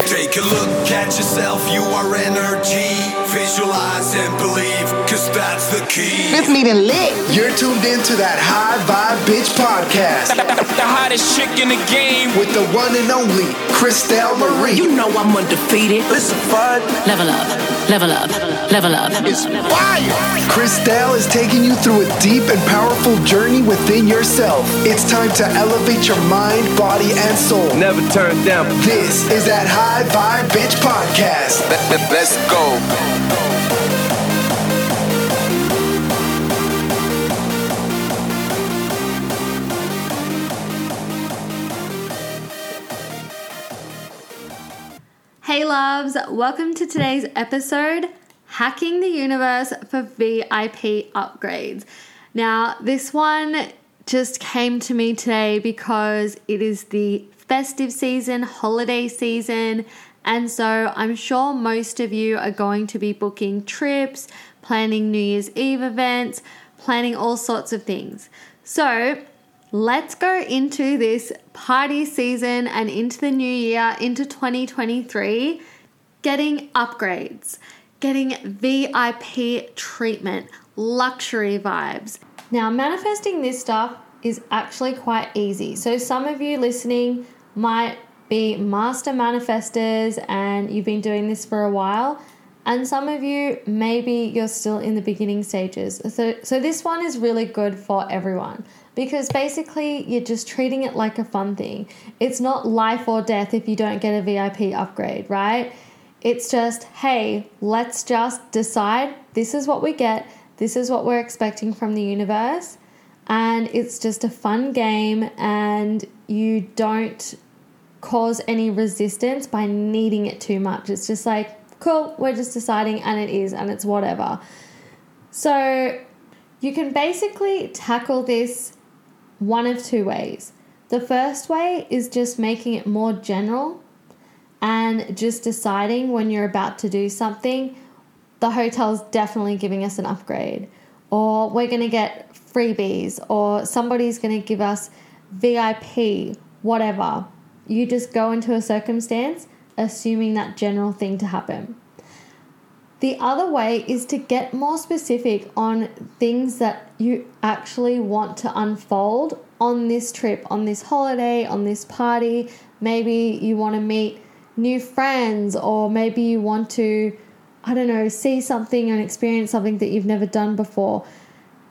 Take a look at yourself, you are energy. Visualize and believe, cause that's the key. This meeting lit. You're tuned into that High Vibe Bitch podcast The hottest chick in the game. with the one and only Christelle Marie. You know I'm undefeated. Listen, fun. Level up, level up, level up. It's fire. Christelle is taking you through a deep and powerful journey within yourself. It's time to elevate your mind, body, and soul. Never turn down. This is that High Vibe Bitch podcast. Let's go. Hey loves, welcome to today's episode Hacking the Universe for VIP Upgrades. Now, this one just came to me today because it is the festive season, holiday season, and so I'm sure most of you are going to be booking trips, planning New Year's Eve events, planning all sorts of things. So, Let's go into this party season and into the new year, into 2023, getting upgrades, getting VIP treatment, luxury vibes. Now, manifesting this stuff is actually quite easy. So, some of you listening might be master manifestors and you've been doing this for a while. And some of you, maybe you're still in the beginning stages. So, so this one is really good for everyone because basically you're just treating it like a fun thing. It's not life or death if you don't get a VIP upgrade, right? It's just, hey, let's just decide this is what we get, this is what we're expecting from the universe, and it's just a fun game, and you don't cause any resistance by needing it too much. It's just like, cool, we're just deciding, and it is, and it's whatever. So, you can basically tackle this one of two ways. The first way is just making it more general and just deciding when you're about to do something, the hotel's definitely giving us an upgrade, or we're going to get freebies, or somebody's going to give us VIP, whatever. You just go into a circumstance assuming that general thing to happen. The other way is to get more specific on things that you actually want to unfold on this trip, on this holiday, on this party. Maybe you want to meet new friends, or maybe you want to, I don't know, see something and experience something that you've never done before.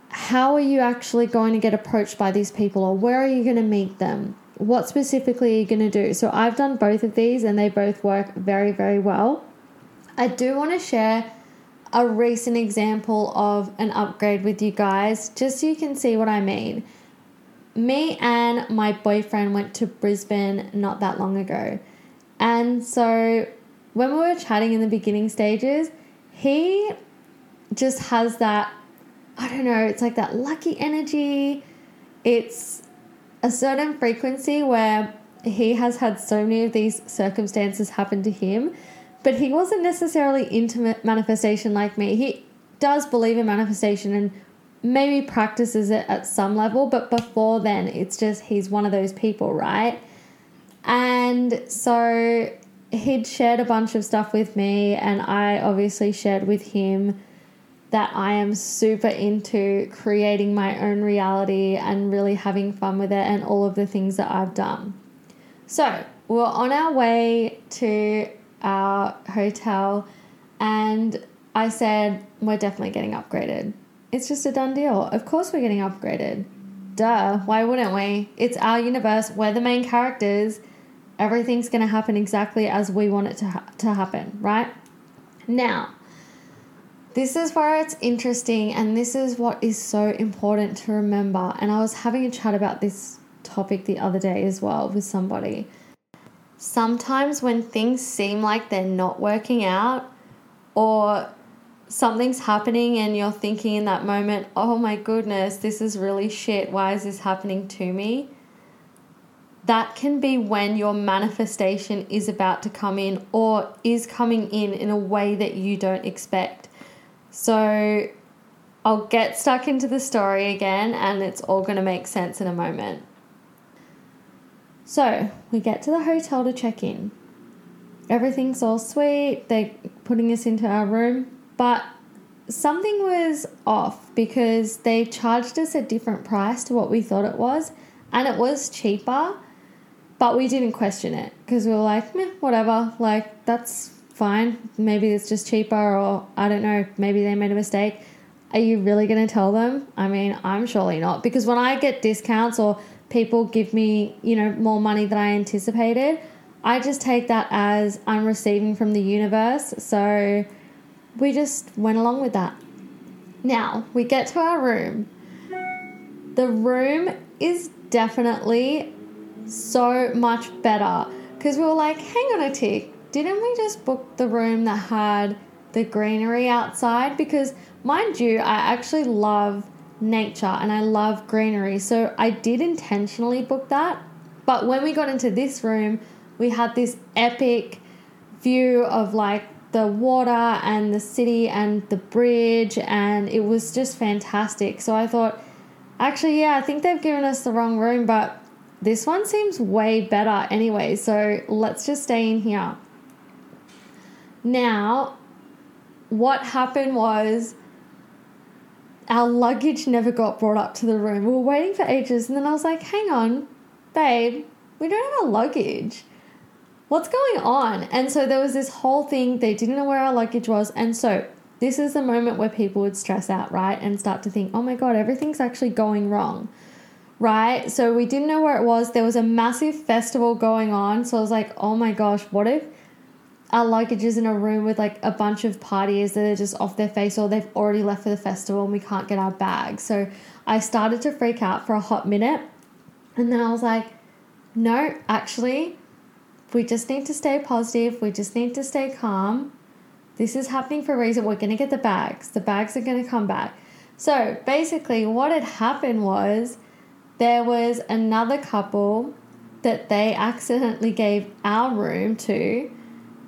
How are you actually going to get approached by these people, or where are you going to meet them? What specifically are you going to do? So, I've done both of these and they both work very, very well. I do want to share a recent example of an upgrade with you guys, just so you can see what I mean. Me and my boyfriend went to Brisbane not that long ago. And so when we were chatting in the beginning stages, he just has that, I don't know, it's like that lucky energy. It's a certain frequency where he has had so many of these circumstances happen to him but he wasn't necessarily into manifestation like me. He does believe in manifestation and maybe practices it at some level, but before then, it's just he's one of those people, right? And so he'd shared a bunch of stuff with me, and I obviously shared with him that I am super into creating my own reality and really having fun with it and all of the things that I've done. So we're on our way to our hotel and I said, We're definitely getting upgraded. It's just a done deal. Of course, we're getting upgraded. Duh, why wouldn't we? It's our universe, we're the main characters. Everything's going to happen exactly as we want it to, ha- to happen, right? Now, this is where it's interesting, and this is what is so important to remember. And I was having a chat about this topic the other day as well with somebody sometimes when things seem like they're not working out or something's happening and you're thinking in that moment, oh my goodness, this is really shit. Why is this happening to me? That can be when your manifestation is about to come in or is coming in in a way that you don't expect. So I'll get stuck into the story again and it's all going to make sense in a moment. So we get to the hotel to check in. everything's all sweet. They're putting us into our room, but something was off because they charged us a different price to what we thought it was, and it was cheaper, but we didn't question it because we were like, whatever, like that's fine. Maybe it's just cheaper, or I don't know, maybe they made a mistake. Are you really going to tell them? I mean, I'm surely not because when I get discounts or people give me, you know, more money than I anticipated, I just take that as I'm receiving from the universe. So we just went along with that. Now we get to our room. The room is definitely so much better because we were like, hang on a tick, didn't we just book the room that had the greenery outside? Because, mind you, I actually love nature and I love greenery, so I did intentionally book that. But when we got into this room, we had this epic view of like the water and the city and the bridge, and it was just fantastic. So I thought, actually, yeah, I think they've given us the wrong room, but this one seems way better anyway. So let's just stay in here. Now, what happened was our luggage never got brought up to the room. We were waiting for ages, and then I was like, hang on, babe, we don't have our luggage what's going on? And so there was this whole thing, they didn't know where our luggage was. And so this is the moment where people would stress out, right? And start to think, oh my God, everything's actually going wrong, right? So we didn't know where it was. There was a massive festival going on. So I was like, oh my gosh, what if our luggage is in a room with like a bunch of parties that are just off their face or they've already left for the festival and we can't get our bags? So I started to freak out for a hot minute. And then I was like, no, actually, we just need to stay positive. We just need to stay calm. This is happening for a reason. We're going to get the bags. The bags are going to come back. So basically, what had happened was there was another couple that they accidentally gave our room to,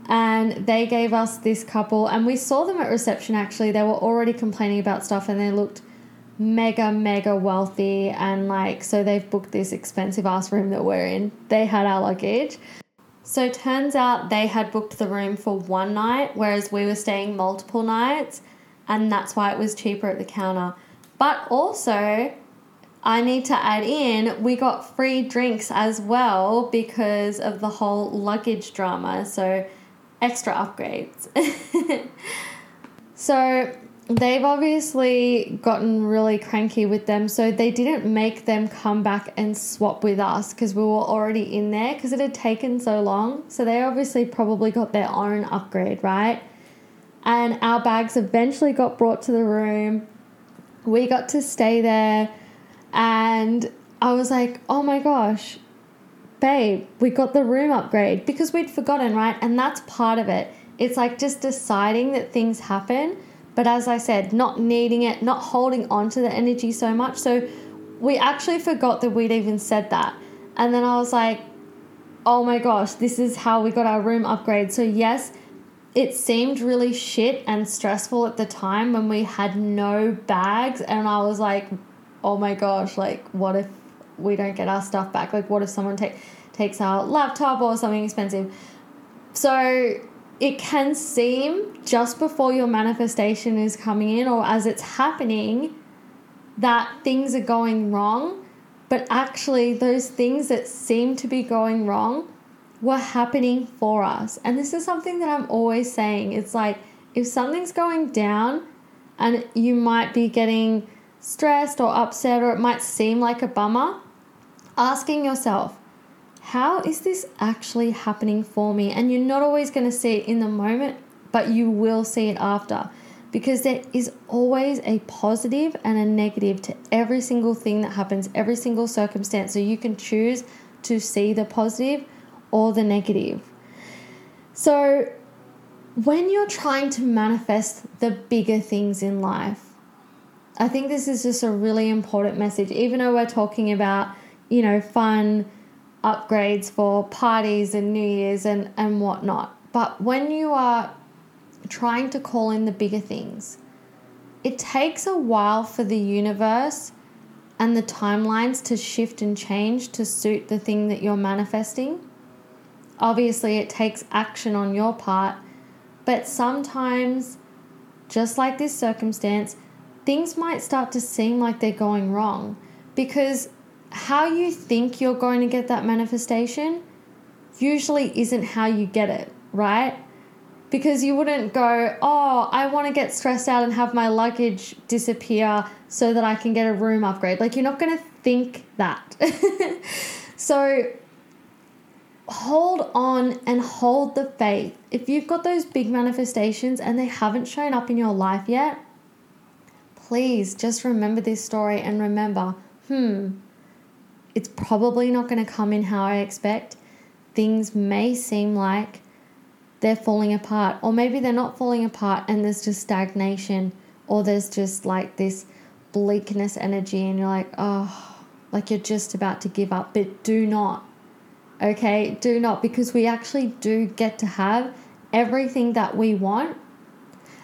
and they gave us this couple, and we saw them at reception actually. They were already complaining about stuff, and they looked mega, mega wealthy, and like, so they've booked this expensive ass room that we're in. They had our luggage. So turns out they had booked the room for one night, whereas we were staying multiple nights, and that's why it was cheaper at the counter. But also, I need to add in, we got free drinks as well because of the whole luggage drama. So, extra upgrades. so, they've obviously gotten really cranky with them, so they didn't make them come back and swap with us because we were already in there because it had taken so long. So they obviously probably got their own upgrade, right? And our bags eventually got brought to the room. We got to stay there, and I was like, oh my gosh, babe, we got the room upgrade because we'd forgotten, right? And that's part of it. It's like just deciding that things happen but as I said, not needing it, not holding on to the energy so much. So we actually forgot that we'd even said that. And then I was like, oh my gosh, this is how we got our room upgrade. So, yes, it seemed really shit and stressful at the time when we had no bags. And I was like, oh my gosh, like, what if we don't get our stuff back? Like, what if someone take, takes our laptop or something expensive? So, it can seem just before your manifestation is coming in or as it's happening that things are going wrong, but actually, those things that seem to be going wrong were happening for us. And this is something that I'm always saying it's like if something's going down and you might be getting stressed or upset, or it might seem like a bummer, asking yourself, how is this actually happening for me? And you're not always going to see it in the moment, but you will see it after because there is always a positive and a negative to every single thing that happens, every single circumstance. So you can choose to see the positive or the negative. So when you're trying to manifest the bigger things in life, I think this is just a really important message, even though we're talking about, you know, fun upgrades for parties and New Year's and, and whatnot. But when you are trying to call in the bigger things, it takes a while for the universe and the timelines to shift and change to suit the thing that you're manifesting. Obviously, it takes action on your part, but sometimes, just like this circumstance, things might start to seem like they're going wrong because how you think you're going to get that manifestation usually isn't how you get it, right? Because you wouldn't go, oh, I want to get stressed out and have my luggage disappear so that I can get a room upgrade. Like, you're not going to think that. so, hold on and hold the faith. If you've got those big manifestations and they haven't shown up in your life yet, please just remember this story and remember, hmm, it's probably not going to come in how I expect. Things may seem like they're falling apart, or maybe they're not falling apart and there's just stagnation, or there's just like this bleakness energy, and you're like, oh, like you're just about to give up. But do not Okay, do not because we actually do get to have everything that we want.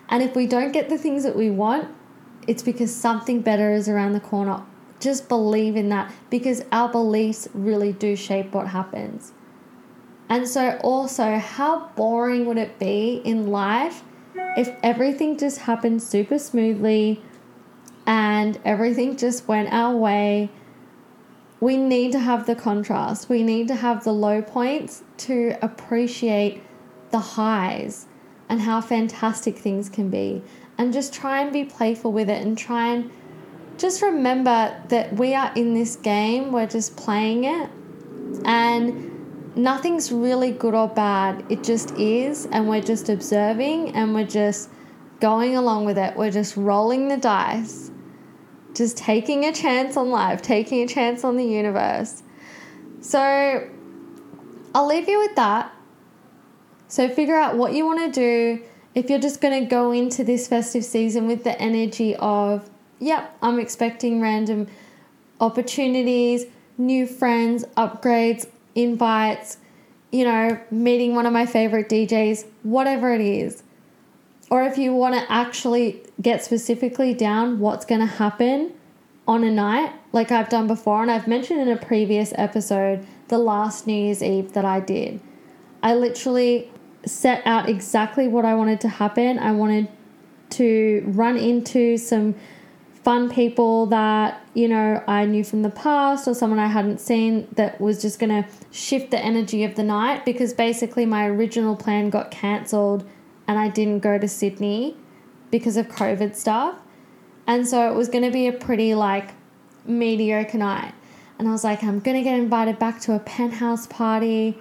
And if we don't get the things that we want, it's because something better is around the corner. Just believe in that because our beliefs really do shape what happens. And so, also, how boring would it be in life if everything just happened super smoothly and everything just went our way? we need to have the contrast. We need to have the low points to appreciate the highs and how fantastic things can be. And just try and be playful with it and try and just remember that we are in this game, we're just playing it. And nothing's really good or bad, it just is. And we're just observing and we're just going along with it. We're just rolling the dice just taking a chance on life, taking a chance on the universe. So I'll leave you with that. So figure out what you want to do. If you're just going to go into this festive season with the energy of, yep, I'm expecting random opportunities, new friends, upgrades, invites, you know, meeting one of my favorite DJs, whatever it is. Or if you want to actually get specifically down what's going to happen on a night, like I've done before, and I've mentioned in a previous episode the last New Year's Eve that I did. I literally set out exactly what I wanted to happen. I wanted to run into some fun people that, you know, I knew from the past or someone I hadn't seen that was just going to shift the energy of the night because basically my original plan got cancelled and I didn't go to Sydney because of COVID stuff. And so it was going to be a pretty like mediocre night. And I was like, I'm going to get invited back to a penthouse party.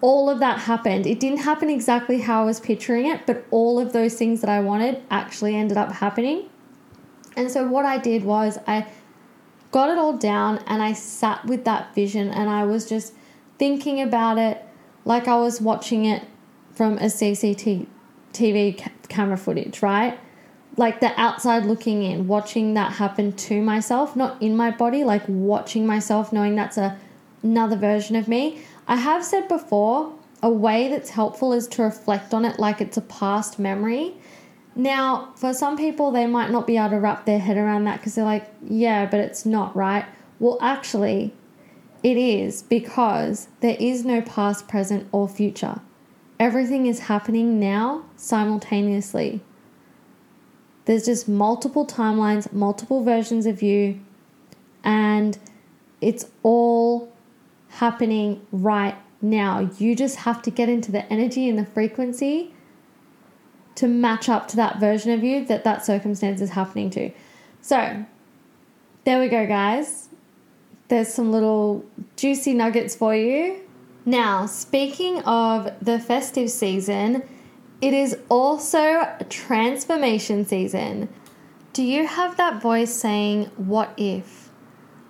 All of that happened. It didn't happen exactly how I was picturing it, but all of those things that I wanted actually ended up happening. And so what I did was I got it all down and I sat with that vision and I was just thinking about it like I was watching it from a CCTV ca- camera footage, right? Like the outside looking in, watching that happen to myself, not in my body, like watching myself, knowing that's a, another version of me. I have said before, a way that's helpful is to reflect on it like it's a past memory. Now, for some people, they might not be able to wrap their head around that because they're like, yeah, but it's not, right? Well, actually, it is because there is no past, present, or future. Everything is happening now simultaneously. There's just multiple timelines, multiple versions of you, and it's all happening right now. You just have to get into the energy and the frequency to match up to that version of you that that circumstance is happening to. So, there we go, guys. There's some little juicy nuggets for you. Now, speaking of the festive season, it is also transformation season. Do you have that voice saying, What if?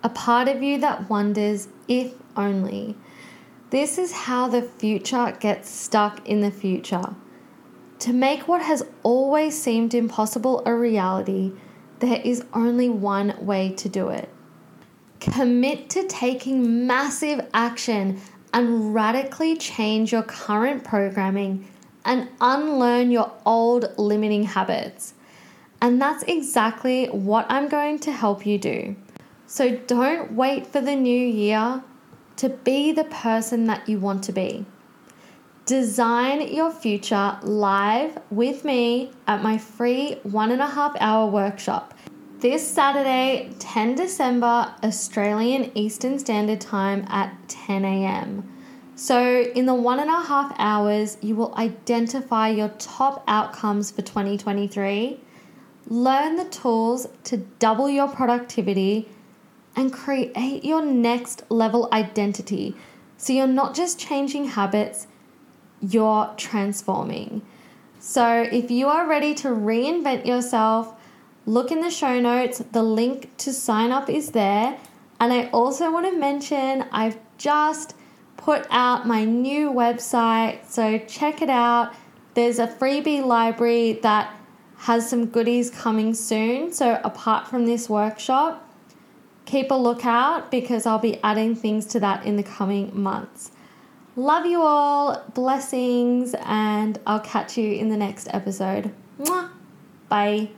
A part of you that wonders, if only. This is how the future gets stuck in the future. To make what has always seemed impossible a reality, there is only one way to do it. Commit to taking massive action and radically change your current programming and unlearn your old limiting habits. And that's exactly what I'm going to help you do. So don't wait for the new year to be the person that you want to be. Design your future live with me at my free one and a half hour workshop this Saturday, 10 December, Australian Eastern Standard Time at 10 a.m. So, in the one and a half hours, you will identify your top outcomes for 2023, learn the tools to double your productivity, and create your next level identity. So, you're not just changing habits, you're transforming. So, if you are ready to reinvent yourself, look in the show notes. The link to sign up is there. And I also want to mention I've just put out my new website, so check it out. There's a freebie library that has some goodies coming soon. So, apart from this workshop, keep a lookout because I'll be adding things to that in the coming months. Love you all, blessings, and I'll catch you in the next episode. Mwah. Bye.